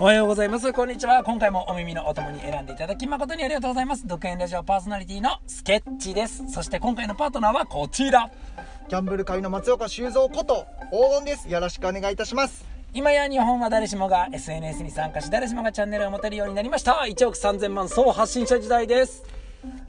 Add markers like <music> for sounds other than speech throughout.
おはようございます。こんにちは。今回もお耳のお供に選んでいただき誠にありがとうございます。独演ラジオパーソナリティのスケッチです。そして今回のパートナーはこちら。ギャンブル界の松岡修造こと黄金ですよろしくお願いいたします今や日本は誰しもが SNS に参加し誰しもがチャンネルを持てるようになりました1億3000万総発信者時代です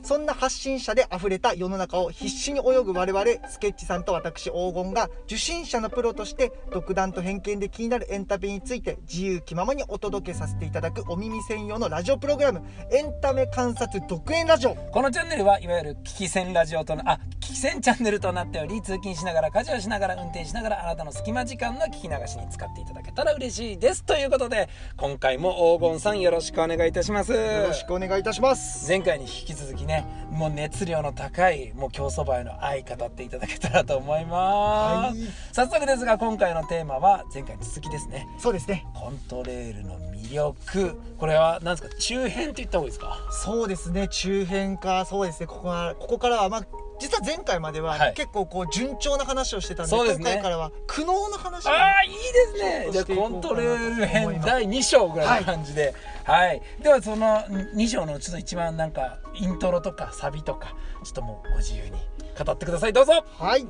そんな発信者で溢れた世の中を必死に泳ぐ我々スケッチさんと私黄金が受信者のプロとして独断と偏見で気になるエンタメについて自由気ままにお届けさせていただくお耳専用のラジオプログラムエンタメ観察独演ラジオこのチャンネルはいわゆる聞き戦ラジオとなあ聞き戦チャンネルとなっており通勤しながら家事をしながら運転しながらあなたの隙間時間の聞き流しに使っていただけたら嬉しいですということで今回も黄金さんよろしくお願いいたします。よろしくお願いいたします。前回に引き続きねもう熱量の高いもう競走馬への愛語っていただけたらと思います、はい。早速ですが今回のテーマは前回に続きですね。そうですね。コントレールの魅力。これは何ですか？中編って言った方がいいですか？そうですね。中編かそうですね。ここはここからはまあ実は前回までははい。結構こう順調な話をしてたんで,、そうですね。今回からは苦悩の話をああいいですね。じゃあコントレール編第2章ぐらいの感じで。はい、ではその2章のちょっと一番なんかイントロとかサビとかちょっともうご自由に語ってください。どうぞ。はい、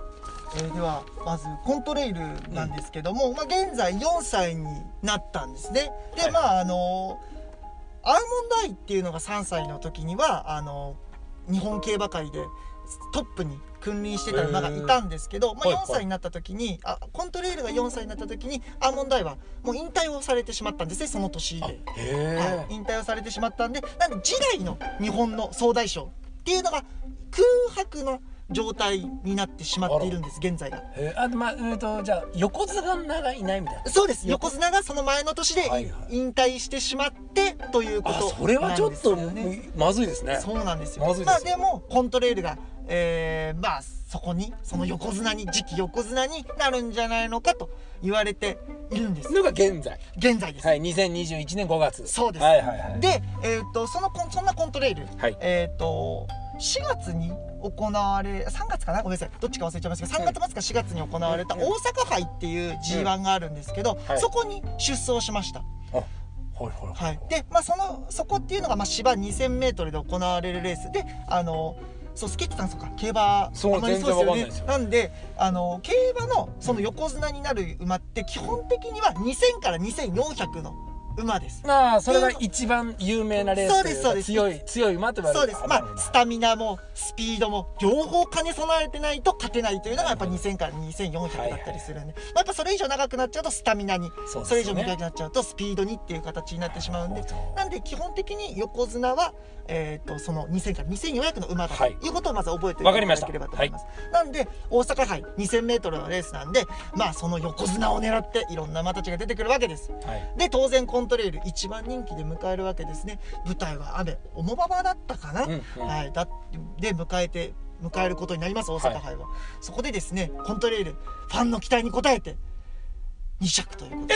えーではまずコントレイルなんですけども、まあ、現在4歳になったんですね。で、はい。まああのアーモンドアイっていうのが3歳の時にはあの日本競馬界でトップに君臨してた馬がいたんですけど、まあ、はいはい。4歳になった時にあコントレイルが4歳になった時にアーモンドアイはもう引退をされてしまったんですねその年。で。はい、引退をされてしまったんでなんで次代の日本の総大将っていうのが空白の状態になってしまっているんです現在が。へーあまあえっとじゃあ横綱がいないみたいな。そうです。横綱がその前の年ではいはい。引退してしまってというこあとそれはちょっとまずいですね。そうなんですよ。まずいですまあでもコントレールがえーまあそこにその横綱に次期横綱になるんじゃないのかと言われているんです。のが現在。現在です、はい2021年5月。そうです。はいはいはい。で、えー、とそのコンそんなコントレール、はい。えっ、と4月に行われ3月かな？ごめんなさい。どっちか忘れちゃいましたけど3月末か4月に行われたうん。大阪杯っていう G1 があるんですけど、はい。そこに出走しました、あはいはいはい、で、まあ、そのそこっていうのが、まあ、芝 2000m で行われるレース。であのそうスケッチさんそうか。競馬そうあまり全然わかんないですよ。なんであの競馬のその横綱になる馬って基本的には2000から2400の馬です。まあそれが一番有名なレースそうですそうです。強い強い馬と言われるそうです。まあスタミナもスピードも両方兼ね備えてないと勝てないというのがやっぱ2000から2400だったりするんで、まあ、やっぱそれ以上長くなっちゃうとスタミナにそれ以上短くなっちゃうとスピードにっていう形になってしまうんでなんで基本的に横綱は、えー、とその2000から2400の馬だとはい。いうことをまず覚えておいたただければと思います、なんで大阪杯 2000m のレースなんでまあその横綱を狙っていろんな馬たちが出てくるわけです。はい。で当然コントレイル一番人気で迎えるわけですね。舞台は雨重馬場だったかな、うんうん。はい、だで迎えて迎えることになります大阪杯は、そこでですねコントレイルファンの期待に応えて2着ということで。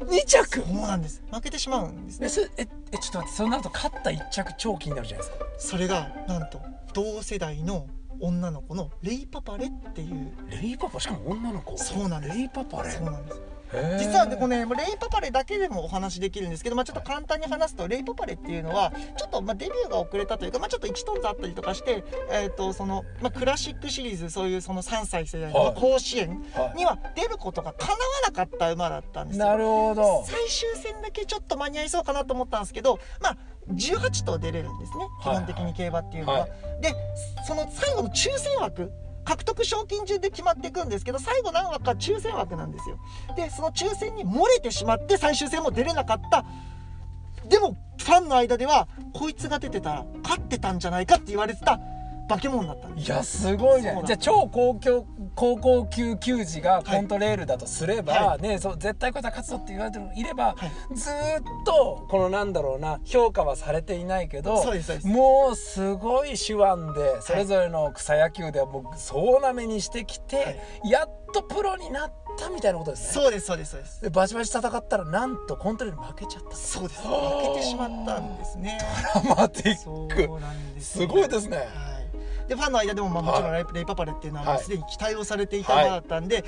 2着！そうなんです。負けてしまうんですね。えそええちょっと待ってそうなると勝った1着超気になるじゃないですか。それがなんと同世代の女の子のレイパパレっていう。レイパパ？しかも女の子？そうなんです。レイパパレ？そうなんです実はねこれねレイパパレだけでもお話できるんですけど、まあ、ちょっと簡単に話すとレイパパレっていうのはちょっとまあデビューが遅れたというか、まあ、ちょっと1トンズあったりとかして、えー、とそのまあ、クラシックシリーズそういうその3歳世代のはい。甲子園はい。には出ることが叶わなかった馬だったんですよ。なるほど。最終戦だけちょっと間に合いそうかなと思ったんですけどまあ18頭出れるんですね。基はい本的に競馬っていうのは。はい。でその最後の抽選枠獲得賞金順で決まっていくんですけど最後何枠か抽選枠なんですよ。でその抽選に漏れてしまって最終戦も出れなかったでもファンの間ではこいつが出てたら勝ってたんじゃないかって言われてた化け物だったんです。いやすごいじゃんじゃあ超高級高校級球児がコントレールだとすれば、はねそう絶対こいつは勝つぞって言われてるいれば、はい。ずーっとこのなんだろうな評価はされていないけどそうですそうです。もうすごい手腕でそれぞれの草野球ではもう総なめにしてきて、はい。やっとプロになったみたいなことですね。そうですそうですそうです。でバチバチ戦ったらなんとコントレール負けちゃった。そうです。負けてしまったんですね。ドラマティそック。うなんですすごいですね。はい、でファンの間でも、まあ、もちろんはレイ,、パパレっていうのはすでに期待をされていた馬だったんで、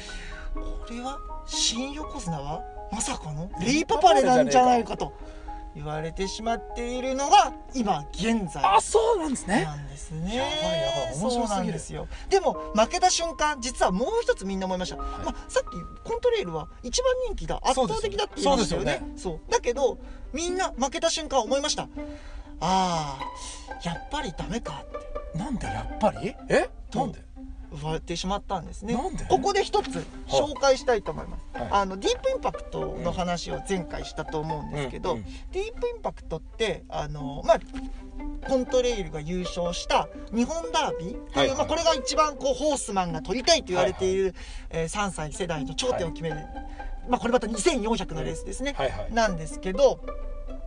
これは新横綱はまさかのレイパパレなんじゃないかと言われてしまっているのが今現在あそうなんですねなんですね。やばいやばい面白すぎるですよ。でも負けた瞬間実はもう一つみんな思いました。いまあさっきコントレールは一番人気だ圧倒的だって言いましたよね。そうそうだけどみんな負けた瞬間思いました。ああやっぱりダメかって。なんでやっぱり？え？なんで？言われてしまったんですね。なんで？ここで一つ紹介したいと思います。はい。あのディープインパクトの話を前回したと思うんですけど、うんうん。ディープインパクトってあのまあコントレイルが優勝した日本ダービーっていう、はい。はいまあ、これが一番こうホースマンが取りたいと言われている、えー3歳世代の頂点を決める、まあ、これまた2400のレースですね、はいはい。なんですけど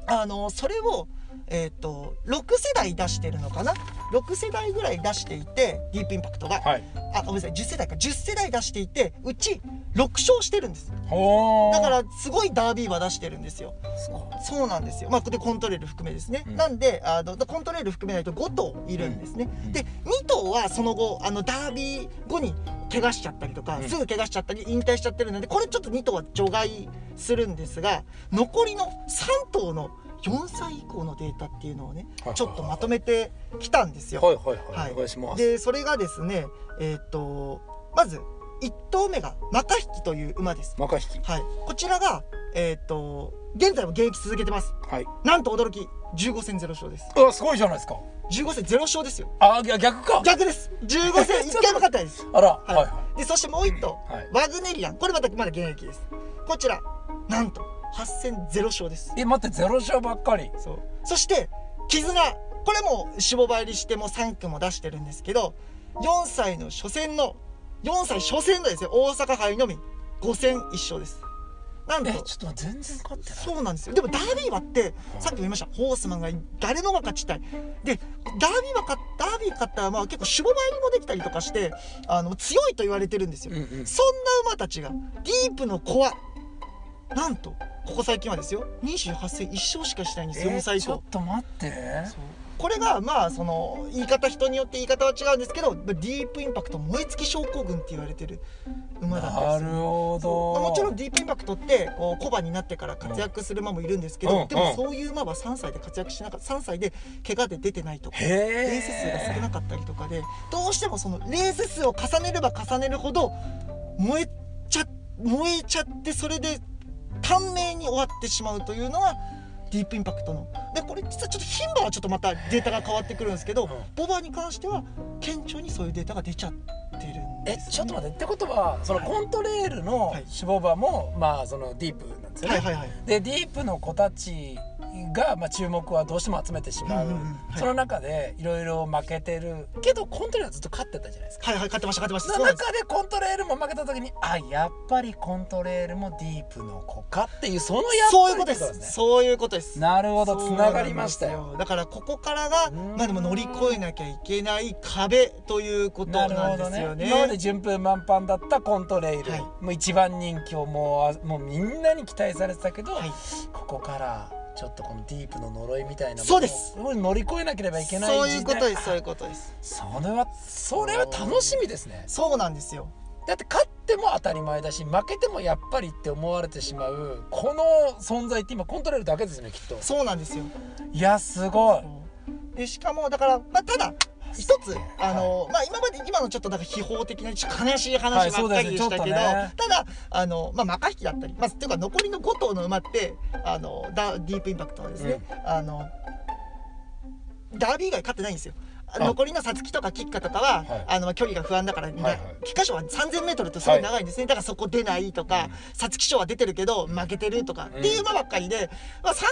あのそれを、えー、と6世代出してるのかな？6世代ぐらい出していてディープインパクトが、はい。あごめんなさい。10世代か。10世代出していてうち6勝してるんです。だからすごいダービーは出してるんですよ。そう。なんですよ。まあでコントレール含めですね、うん。なんであのコントレール含めないと5頭いるんですね、うん。で2頭はその後あのダービー後に怪我しちゃったりとか、うん。すぐ怪我しちゃったり引退しちゃってるのでこれちょっと2頭は除外するんですが残りの3頭の4歳以降のデータっていうのをねはいちょっとまとめてきたんですよ。はいはいはい、はいお願いしますでそれがですねえっ、とまず1頭目がマカヒキという馬です。マカ引きはい、こちらがえっ、と現在も現役続けてます。はいなんと驚き15戦0勝です。うわすごいじゃないですか15戦0勝ですよ。あ逆逆か逆です。15戦 <laughs> 1回も勝ってないです。あら、ははいい、はいでそしてもう1頭、はいワグネリアンこれまたまだ現役です。こちらなんと8戦0勝です。え待ってゼロ勝ばっかり。そう。そして絆。これも脂肪倍入りしても3区も出してるんですけど4歳の初戦の4歳初戦のですよ。大阪杯のみ。5戦1勝です。なんとえちょっと全然勝ってない。そうなんですよ。でもダービー馬ってさっきも言いました。ホースマンが誰もが勝ちたい。でダービー馬勝ダービー勝った馬は結構脂肪倍入りもできたりとかしてあの強いと言われてるんですよ、うんうん。そんな馬たちがディープのコアなんとここ最近はですよ28戦1勝しかしてないんですよ、4歳以降ちょっと待って。これがまあその言い方人によって言い方は違うんですけどディープインパクト燃え尽き症候群って言われてる馬だったなんるですよ。ほど、まあもちろんディープインパクトってこう小馬になってから活躍する馬もいるんですけど、うんでもうんそういう馬は3歳で活躍しなかった。3歳で怪我で出てないとかへレーえス数が少なかったりとかでどうしてもそのレース数を重ねれば重ねるほど燃えちゃ燃えちゃってそれで短命に終わってしまうというのがディープインパクトの。でこれ実はちょっと牝馬はちょっとまたデータが変わってくるんですけど、うん。ボバに関しては顕著にそういうデータが出ちゃってるんえです、ちょっと待ってってことはそのコントレールのはい。脂肪馬も、まあそのディープなんですよね、はいはいはい。でディープの子たちが、まあ、注目はどうしても集めてしまう,、うんうんうんはい。その中でいろいろ負けてる。けどコントレールはずっと勝ってたじゃないですか。はいはい勝ってました勝ってました。その中でコントレールも負けた時にあやっぱりコントレールもディープの子かっていうそのやっぱりそういうことです。ね。そういうことです。なるほど。つながりましたよ。だからここからがうん。まあでも乗り越えなきゃいけない壁ということななんですよね。今まで順風満帆だったコントレイル、はい。もう一番人気をもうあもうみんなに期待されてたけど、はい。ここからちょっとこのディープの呪いみたいなそうです。乗り越えなければいけないそういうことですそういうあことです。それはそれは楽しみですね。そうなんですよだって勝っても当たり前だし負けてもやっぱりって思われてしまうこの存在って今コントレールだけですよねきっと。そうなんですよ。いやすごい。でしかもだから、まあ、ただ一つあの、まあ、今まで今のちょっとなんか秘宝的な悲しい話ばっかりでしたけど、はいね。ただあの、まあ、マカ引きだったり、まあ、っていうか残りの5頭の馬ってあのダディープインパクトはですね、あのダービー以外勝ってないんですよ。残りの皐月とかキッカとかは、はい。あの距離が不安だから、はいはい。菊花賞は 3000m とすごい長いんですね、だからそこ出ないとか皐月賞は出てるけど負けてるとか、うん。っていう馬ばっかりで、まあ、3回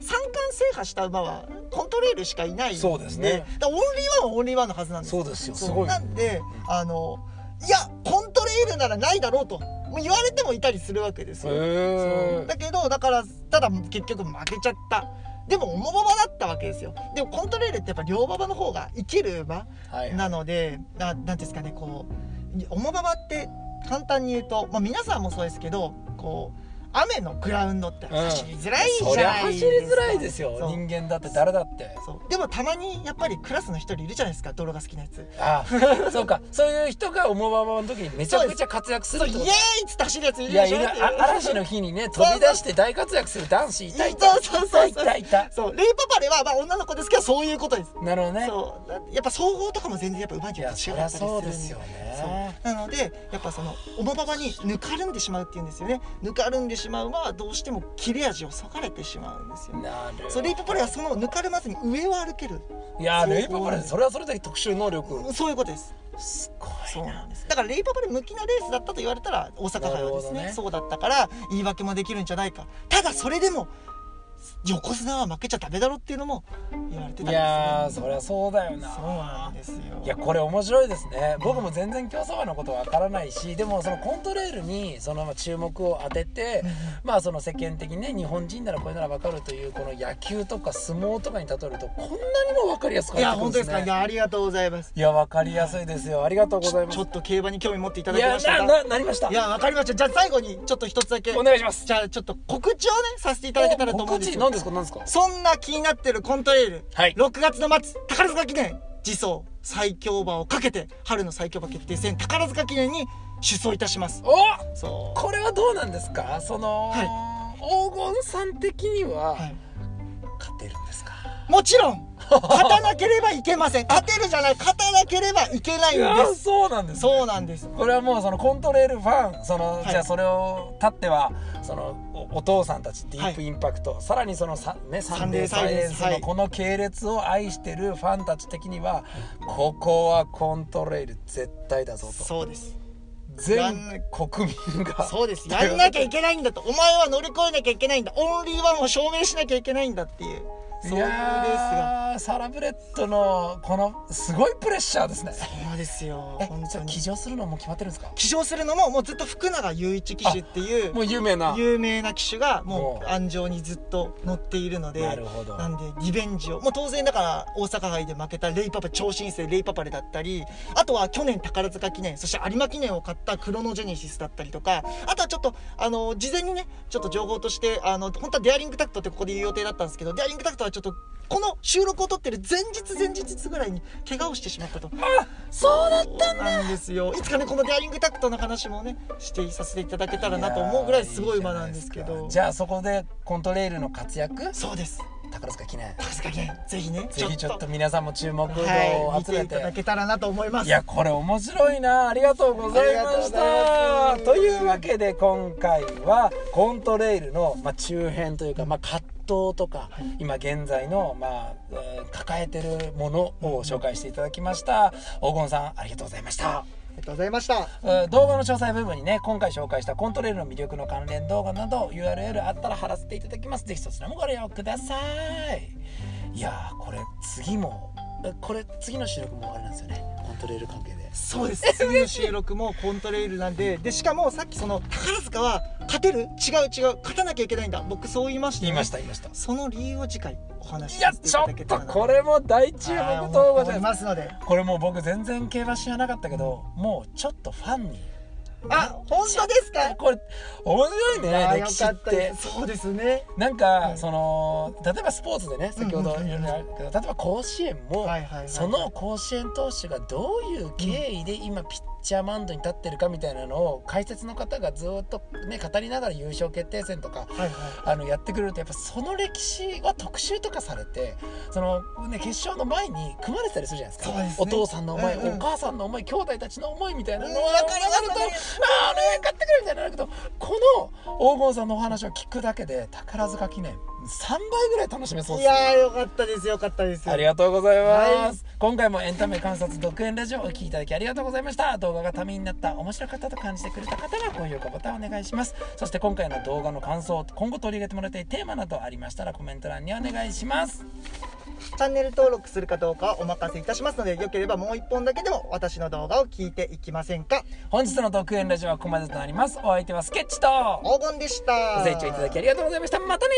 三冠制覇した馬はコントレールしかいないそうですね。オンリーワンはオンリーワンのはずなんです。そうですよ。すごい。なんで、あのいやコントレールならないだろうと言われてもいたりするわけですよ、だけどだからただ結局負けちゃったでも重馬場だったわけですよ。でもコントレールってやっぱ両馬場の方が生きる馬はいなのでななんていうんですかねこう重馬場って簡単に言うと、まあ、皆さんもそうですけどこう雨のグラウンドって走りづらいじゃゃない走りづらいですよ。人間だって誰だって。でもたまにやっぱりクラスの一人いるじゃないですか泥が好きなやつ。ああ。<laughs> そうか。そういう人が重馬場の時にめちゃくちゃ活躍するそうイエーイとっつって走るやついるいやいでしょるあ嵐の日にね飛び出して大活躍する男子いたいたそうそうそうそう。いたいたそう。レイパパではまあ女の子ですけどそういうことです。なるほどね。そう。やっぱ総合とかも全然やっぱ上手いいやそりゃ人違ったりするうですよね。そう。なのでやっぱその重馬場にぬかるんでしまうっていうんですよね。ぬかるんでしまうのはどうしても切れ味をそがれてしまうんですよそうレイパパではそのぬかるまずに上を歩ける。いやレイパパレそれはそれだけ特殊能力。そういうことです。すごそういななんです。だからレイパパで向きなレースだったと言われたら大阪杯はですねね。そうだったから言い訳もできるんじゃないか。ただそれでも横綱は負けちゃダメだろっていうのも言われてたんですよいやーそりゃそうだよな。そうなんですよ。いやこれ面白いですね。僕も全然競走馬のことわからないしでもそのコントレールにそのまあ注目を当ててまあその世間的にね日本人ならこれならわかるというこの野球とか相撲とかに例えるとこんなにもわかりやすくいなってくるんでや本当ですすか？いねやありがとうございます。いやわかりやすいですよ。ありがとうございます。ちょっと競馬に興味持っていただきましたななりました？いやわかりました。じゃあ最後にちょっと一つだけ。お願いします。じゃあちょっと告知をねさせていただけたらと思うんですよ何ですか？何ですか？そんな気になってるコントレール、はい。6月の末宝塚記念。次走。最強馬をかけて春の最強馬決定戦宝塚記念に出走いたします。お！そう。これはどうなんですか？その、は黄金さん的にははい。勝てるんですか、もちろん勝たなければいけません。勝てるじゃない勝たなければいけないんです。そうなんです、ね、そうなんです。これはもうそのコントレールファンその、はい。じゃあそれを立ってはそのおお父さんたちディープはい。インパクト、さらにそのさ、ね、サンデーサイエンスのこの系列を愛してるファンたち的には、ここはコントレール絶対だぞと。そうです。全国民が。そうです。やんなきゃいけないんだと。お前は乗り越えなきゃいけないんだ。オンリーワンを証明しなきゃいけないんだっていうそういうレースがサラブレッドのこのすごいプレッシャーですね。そうですよ。え本当に。騎乗するのも決まってるんですか？騎乗するのももうずっと福永雄一騎手っていうもう有名な。有名な騎手がもう安城にずっと乗っているのでなるほど。なんでリベンジを。もう当然だから大阪杯で負けたレイパパ超新星レイパパレだったりあとは去年宝塚記念そして有馬記念を買ったクロノジェネシスだったりとかあとはちょっとあの事前にねちょっと情報としてあの本当はデアリングタクトってここで言う予定だったんですけどデアリングタクトはちょっとこの収録を撮ってる前日前日ぐらいに怪我をしてしまったと。そうだそうなんですよ。いつかねこのデアリングタクトの話もねしてさせていただけたらなと思うぐらいすごい馬なんですけど。じゃあそこでコントレールの活躍？そうです宝塚記念。宝塚記念。ぜひね。ぜひちょっと。皆さんも注目度を集めて、いただけたらなと思います。いやこれ面白いな。ありがとうございました。というわけで今回はコントレイルの、まあ、中編というか、まあ、葛藤とか今現在の、まあえー抱えてるものを紹介していただきました。黄金さんありがとうございました。ありがとうございました。動画の詳細部分にね今回紹介したコントレールの魅力の関連動画など URL あったら貼らせていただきます。是非そちらもご利用ください。いやーこれ次もこれ次の収録もあれなんですよね。コントレール関係で。そうです。次の収録もコントレイルなんで。でしかもさっきその宝塚は勝てる？違う違う。勝たなきゃいけないんだ。僕そう言いましたよね。言いました言いました。その理由を次回お話しいやさせていちょっただけたらな。とこれも大注目はい動画思いますので。これもう僕全然競馬知らなかったけどもうちょっとファンにあ本当ですか？これ面白いね歴史って。す。そうですね。なんか、うんその例えばスポーツでね先ほどいろいろあるけど例えば甲子園も、その甲子園投手がどういう経緯で今ピッチャーマウンドに立ってるかみたいなのを解説の方がずっとね語りながら優勝決定戦とかはいはい。あのやってくれるとやっぱその歴史は特集とかされてその、ね、決勝の前に組まれてたりするじゃないですか。ね。お父さんの思い、うんうん。お母さんの思い兄弟たちの思いみたいなのうん。わかりますなると、わかりまああお願い買ってくれみたいになるけどこの黄金さんのお話を聞くだけで宝塚記念3倍ぐらい楽しめそういですね。やーよかったですよかったです。ありがとうございます、はい。今回もエンタメ観察独演ラジオをお聞きいただきありがとうございました。動画がためになった面白かったと感じてくれた方は高評価ボタンお願いします。そして今回の動画の感想今後取り入れてもらいたいテーマなどありましたらコメント欄にお願いしますチャンネル登録するかどうかはお任せいたしますので、よければもう1本だけでも私の動画を聞いていきませんか？本日の特演ラジオはここまでとなります。お相手はスケッチと黄金でした。ご清聴いただきありがとうございました。またね